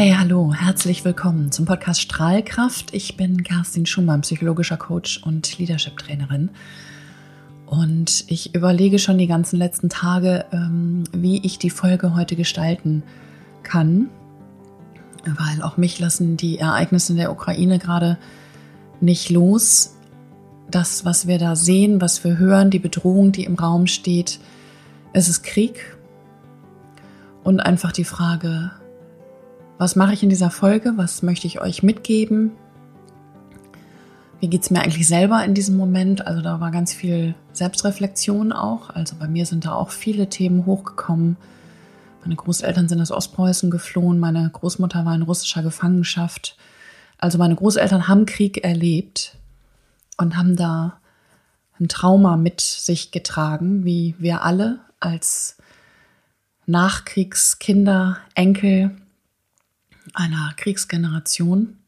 Hey, hallo, herzlich willkommen zum Podcast Strahlkraft. Ich bin Kerstin Schumann, psychologischer Coach und Leadership-Trainerin. Und ich überlege schon die ganzen letzten Tage, ähm, wie ich die Folge heute gestalten kann, weil auch mich lassen die Ereignisse in der Ukraine gerade nicht los. Das, was wir da sehen, was wir hören, die Bedrohung, die im Raum steht, es ist Krieg. Und einfach die Frage, was mache ich in dieser Folge? Was möchte ich euch mitgeben? Wie geht es mir eigentlich selber in diesem Moment? Also da war ganz viel Selbstreflexion auch. Also bei mir sind da auch viele Themen hochgekommen. Meine Großeltern sind aus Ostpreußen geflohen. Meine Großmutter war in russischer Gefangenschaft. Also meine Großeltern haben Krieg erlebt und haben da ein Trauma mit sich getragen, wie wir alle als Nachkriegskinder, Enkel einer Kriegsgeneration.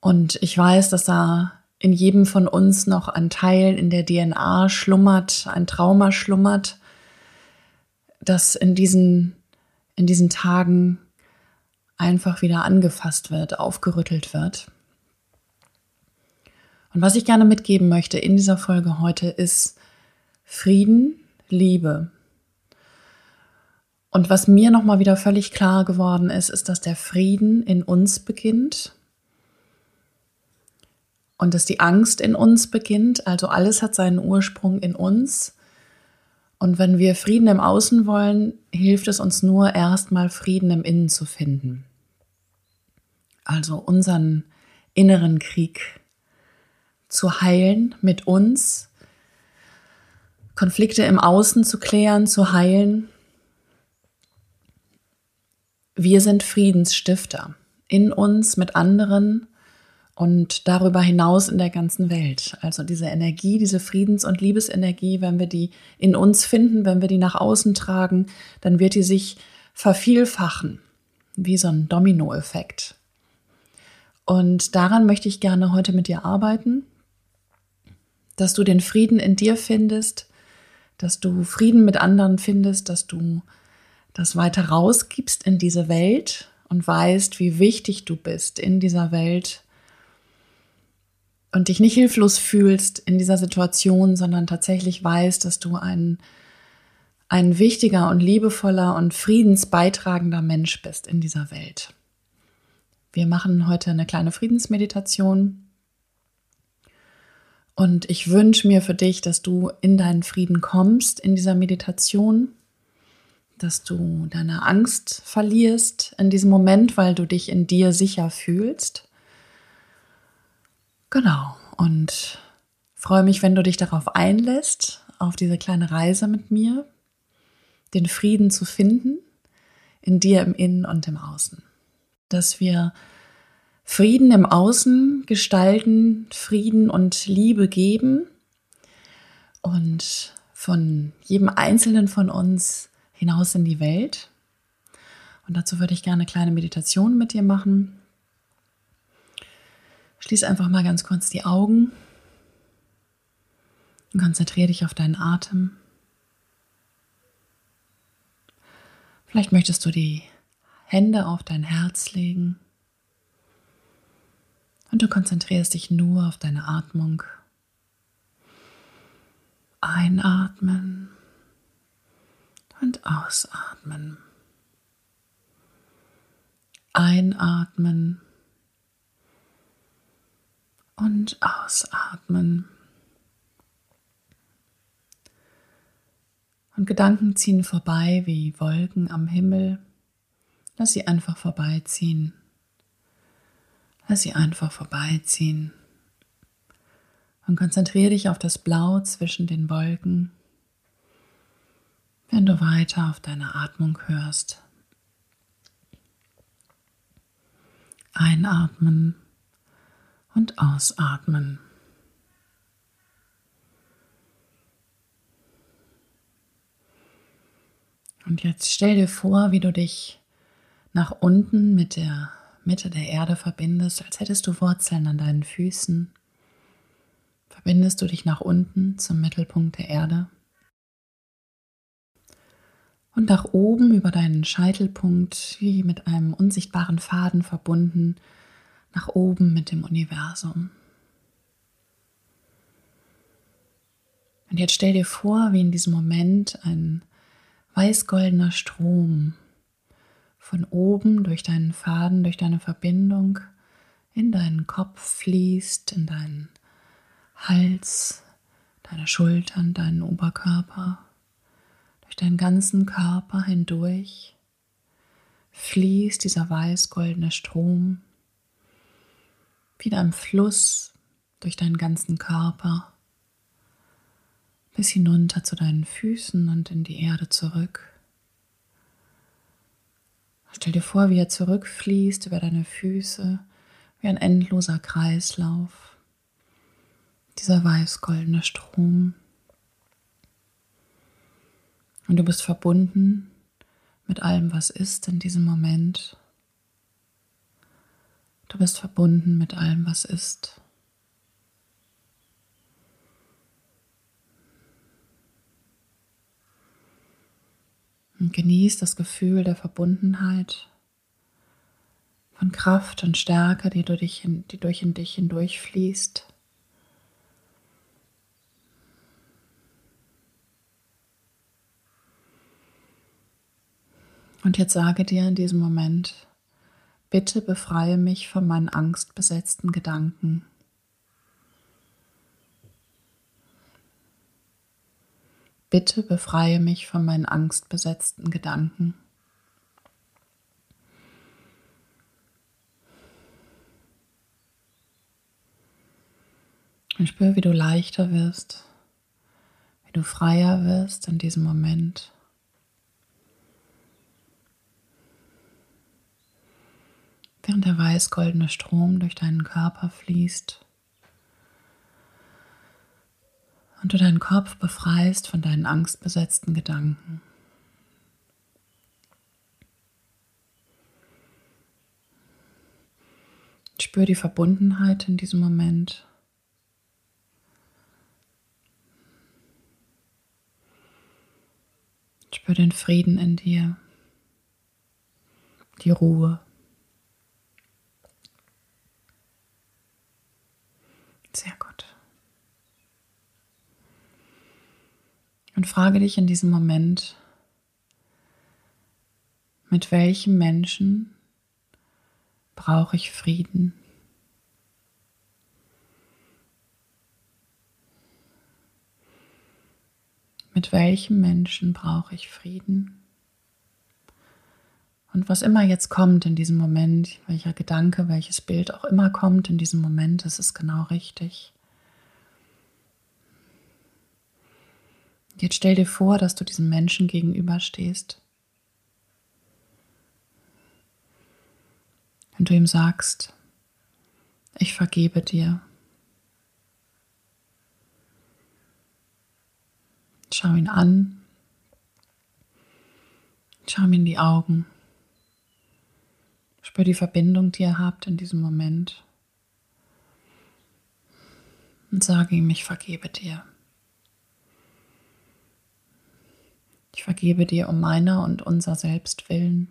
Und ich weiß, dass da in jedem von uns noch ein Teil in der DNA schlummert, ein Trauma schlummert, das in diesen, in diesen Tagen einfach wieder angefasst wird, aufgerüttelt wird. Und was ich gerne mitgeben möchte in dieser Folge heute ist Frieden, Liebe. Und was mir nochmal wieder völlig klar geworden ist, ist, dass der Frieden in uns beginnt und dass die Angst in uns beginnt. Also alles hat seinen Ursprung in uns. Und wenn wir Frieden im Außen wollen, hilft es uns nur erstmal Frieden im Innen zu finden. Also unseren inneren Krieg zu heilen mit uns, Konflikte im Außen zu klären, zu heilen wir sind Friedensstifter in uns, mit anderen und darüber hinaus in der ganzen Welt. Also diese Energie, diese Friedens- und Liebesenergie, wenn wir die in uns finden, wenn wir die nach außen tragen, dann wird die sich vervielfachen, wie so ein Dominoeffekt. Und daran möchte ich gerne heute mit dir arbeiten, dass du den Frieden in dir findest, dass du Frieden mit anderen findest, dass du das weiter rausgibst in diese Welt und weißt, wie wichtig du bist in dieser Welt und dich nicht hilflos fühlst in dieser Situation, sondern tatsächlich weißt, dass du ein, ein wichtiger und liebevoller und friedensbeitragender Mensch bist in dieser Welt. Wir machen heute eine kleine Friedensmeditation. Und ich wünsche mir für dich, dass du in deinen Frieden kommst in dieser Meditation dass du deine Angst verlierst in diesem Moment, weil du dich in dir sicher fühlst. Genau. Und freue mich, wenn du dich darauf einlässt, auf diese kleine Reise mit mir, den Frieden zu finden, in dir im Innen und im Außen. Dass wir Frieden im Außen gestalten, Frieden und Liebe geben und von jedem Einzelnen von uns hinaus in die Welt. Und dazu würde ich gerne eine kleine Meditation mit dir machen. Schließ einfach mal ganz kurz die Augen und konzentriere dich auf deinen Atem. Vielleicht möchtest du die Hände auf dein Herz legen und du konzentrierst dich nur auf deine Atmung. Einatmen und ausatmen. Einatmen und ausatmen. Und Gedanken ziehen vorbei wie Wolken am Himmel. Lass sie einfach vorbeiziehen. Lass sie einfach vorbeiziehen. Und konzentriere dich auf das Blau zwischen den Wolken wenn du weiter auf deine Atmung hörst. Einatmen und ausatmen. Und jetzt stell dir vor, wie du dich nach unten mit der Mitte der Erde verbindest, als hättest du Wurzeln an deinen Füßen. Verbindest du dich nach unten zum Mittelpunkt der Erde. Und nach oben über deinen Scheitelpunkt, wie mit einem unsichtbaren Faden verbunden, nach oben mit dem Universum. Und jetzt stell dir vor, wie in diesem Moment ein weißgoldener Strom von oben durch deinen Faden, durch deine Verbindung in deinen Kopf fließt, in deinen Hals, deine Schultern, deinen Oberkörper, deinen ganzen Körper hindurch fließt dieser weiß-goldene Strom wie ein Fluss durch deinen ganzen Körper bis hinunter zu deinen Füßen und in die Erde zurück. Stell dir vor, wie er zurückfließt über deine Füße, wie ein endloser Kreislauf. Dieser weiß-goldene Strom. Und du bist verbunden mit allem, was ist in diesem Moment. Du bist verbunden mit allem, was ist. Und genieß das Gefühl der Verbundenheit, von Kraft und Stärke, die, du dich in, die durch in dich hindurchfließt. Und jetzt sage dir in diesem Moment, bitte befreie mich von meinen angstbesetzten Gedanken. Bitte befreie mich von meinen angstbesetzten Gedanken. Und spür, wie du leichter wirst, wie du freier wirst in diesem Moment. Während der weiß-goldene Strom durch deinen Körper fließt. und du deinen Kopf befreist von deinen angstbesetzten Gedanken. Spür die Verbundenheit in diesem Moment. Spür den Frieden in dir, die Ruhe. Sehr gut. Und frage dich in diesem Moment, mit welchem Menschen brauche ich Frieden? Mit welchem Menschen brauche ich Frieden? Und was immer jetzt kommt in diesem Moment, welcher Gedanke, welches Bild auch immer kommt in diesem Moment, das ist genau richtig. Jetzt stell dir vor, dass du diesem Menschen gegenüberstehst. Und du ihm sagst, ich vergebe dir. Schau ihn an. Schau ihm in die Augen. Spür die Verbindung, die ihr habt in diesem Moment. Und sage ihm, ich vergebe dir. Ich vergebe dir um meiner und unser Selbst willen.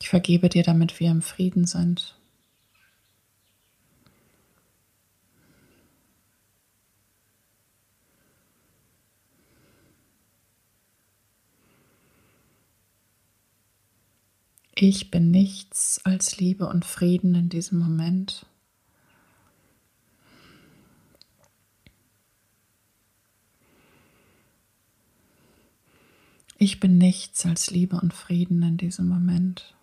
Ich vergebe dir, damit wir im Frieden sind. Ich bin nichts als Liebe und Frieden in diesem Moment. Ich bin nichts als Liebe und Frieden in diesem Moment.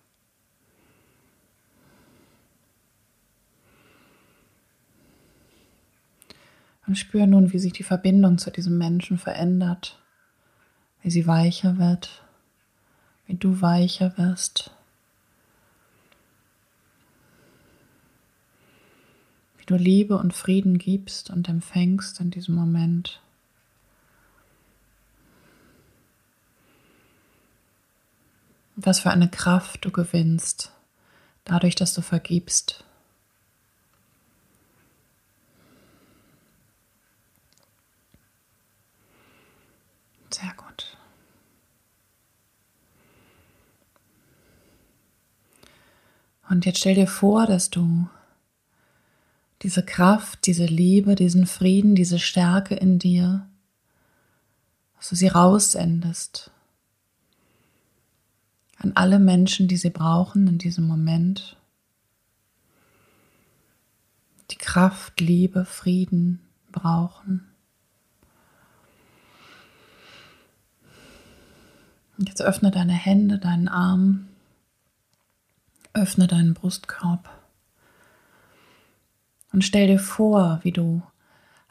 Und spüre nun, wie sich die Verbindung zu diesem Menschen verändert, wie sie weicher wird, wie du weicher wirst. wie du Liebe und Frieden gibst und empfängst in diesem Moment. Was für eine Kraft du gewinnst, dadurch, dass du vergibst. Sehr gut. Und jetzt stell dir vor, dass du diese Kraft, diese Liebe, diesen Frieden, diese Stärke in dir, dass du sie raussendest an alle Menschen, die sie brauchen in diesem Moment. Die Kraft, Liebe, Frieden brauchen. Jetzt öffne deine Hände, deinen Arm, öffne deinen Brustkorb und stell dir vor, wie du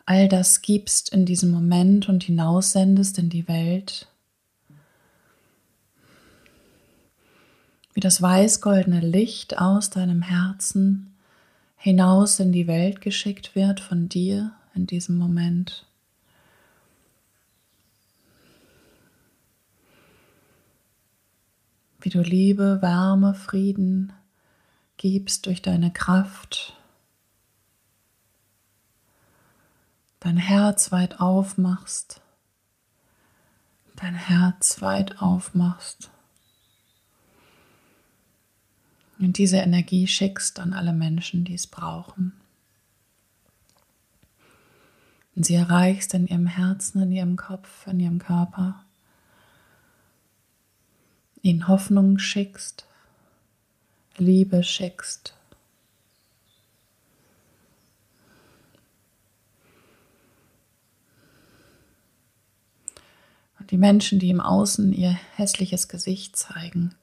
all das gibst in diesem Moment und hinaussendest in die Welt. Wie das weiß-goldene Licht aus deinem Herzen hinaus in die Welt geschickt wird von dir in diesem Moment. Wie du Liebe, Wärme, Frieden gibst durch deine Kraft dein Herz weit aufmachst, dein Herz weit aufmachst und diese Energie schickst an alle Menschen, die es brauchen. Und sie erreichst in ihrem Herzen, in ihrem Kopf, in ihrem Körper. Ihnen Hoffnung schickst, Liebe schickst. Die Menschen, die im Außen ihr hässliches Gesicht zeigen,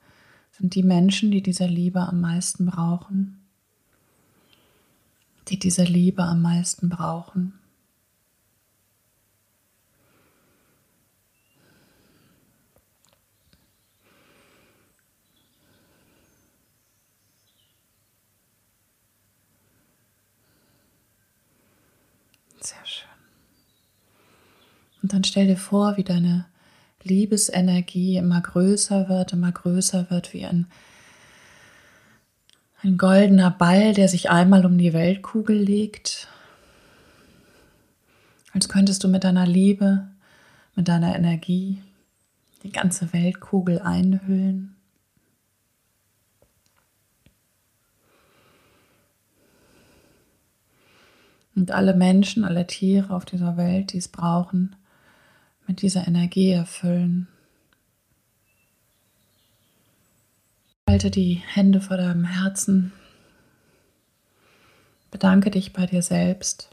sind die Menschen, die diese Liebe am meisten brauchen. Die diese Liebe am meisten brauchen. Sehr schön. Und dann stell dir vor, wie deine Liebesenergie immer größer wird, immer größer wird wie ein, ein goldener Ball, der sich einmal um die Weltkugel legt. Als könntest du mit deiner Liebe, mit deiner Energie die ganze Weltkugel einhüllen. Und alle Menschen, alle Tiere auf dieser Welt, die es brauchen, mit dieser Energie erfüllen. Halte die Hände vor deinem Herzen. Bedanke dich bei dir selbst.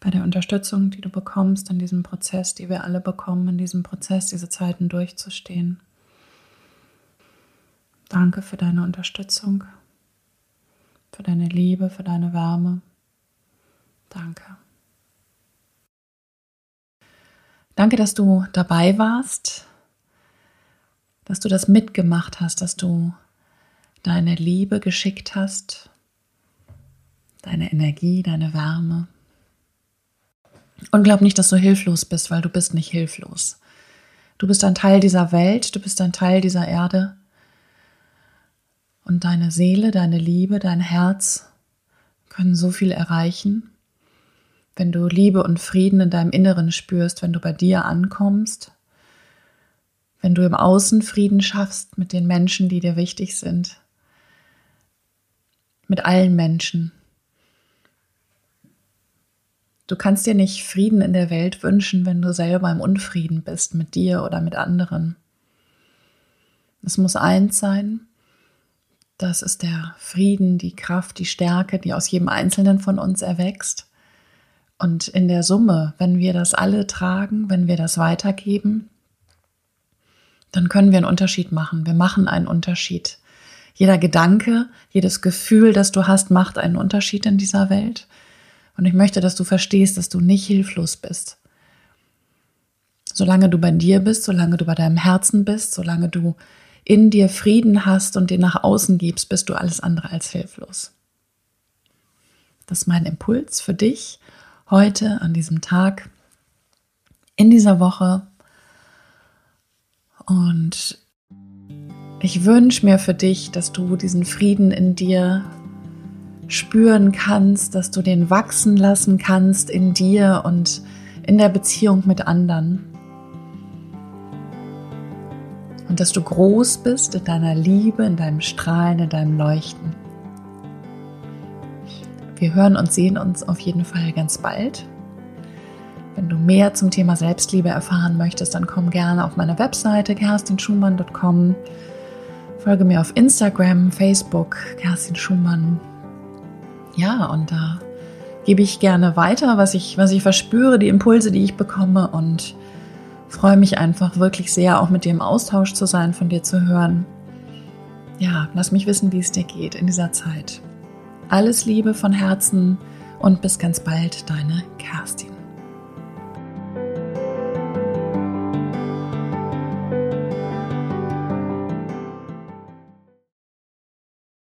Bei der Unterstützung, die du bekommst in diesem Prozess, die wir alle bekommen, in diesem Prozess, diese Zeiten durchzustehen. Danke für deine Unterstützung, für deine Liebe, für deine Wärme. Danke. Danke, dass du dabei warst, dass du das mitgemacht hast, dass du deine Liebe geschickt hast, deine Energie, deine Wärme. Und glaub nicht, dass du hilflos bist, weil du bist nicht hilflos. Du bist ein Teil dieser Welt, du bist ein Teil dieser Erde. Und deine Seele, deine Liebe, dein Herz können so viel erreichen wenn du Liebe und Frieden in deinem Inneren spürst, wenn du bei dir ankommst, wenn du im Außen Frieden schaffst mit den Menschen, die dir wichtig sind, mit allen Menschen. Du kannst dir nicht Frieden in der Welt wünschen, wenn du selber im Unfrieden bist mit dir oder mit anderen. Es muss eins sein, das ist der Frieden, die Kraft, die Stärke, die aus jedem Einzelnen von uns erwächst. Und in der Summe, wenn wir das alle tragen, wenn wir das weitergeben, dann können wir einen Unterschied machen. Wir machen einen Unterschied. Jeder Gedanke, jedes Gefühl, das du hast, macht einen Unterschied in dieser Welt. Und ich möchte, dass du verstehst, dass du nicht hilflos bist. Solange du bei dir bist, solange du bei deinem Herzen bist, solange du in dir Frieden hast und den nach außen gibst, bist du alles andere als hilflos. Das ist mein Impuls für dich heute, an diesem Tag, in dieser Woche. Und ich wünsche mir für dich, dass du diesen Frieden in dir spüren kannst, dass du den wachsen lassen kannst in dir und in der Beziehung mit anderen. Und dass du groß bist in deiner Liebe, in deinem Strahlen, in deinem Leuchten. Wir hören und sehen uns auf jeden Fall ganz bald. Wenn du mehr zum Thema Selbstliebe erfahren möchtest, dann komm gerne auf meine Webseite kerstinschumann.com. Folge mir auf Instagram, Facebook, Kerstin Schumann. Ja, und da gebe ich gerne weiter, was ich, was ich verspüre, die Impulse, die ich bekomme und freue mich einfach wirklich sehr, auch mit dir im Austausch zu sein, von dir zu hören. Ja, lass mich wissen, wie es dir geht in dieser Zeit. Alles Liebe von Herzen und bis ganz bald, deine Kerstin.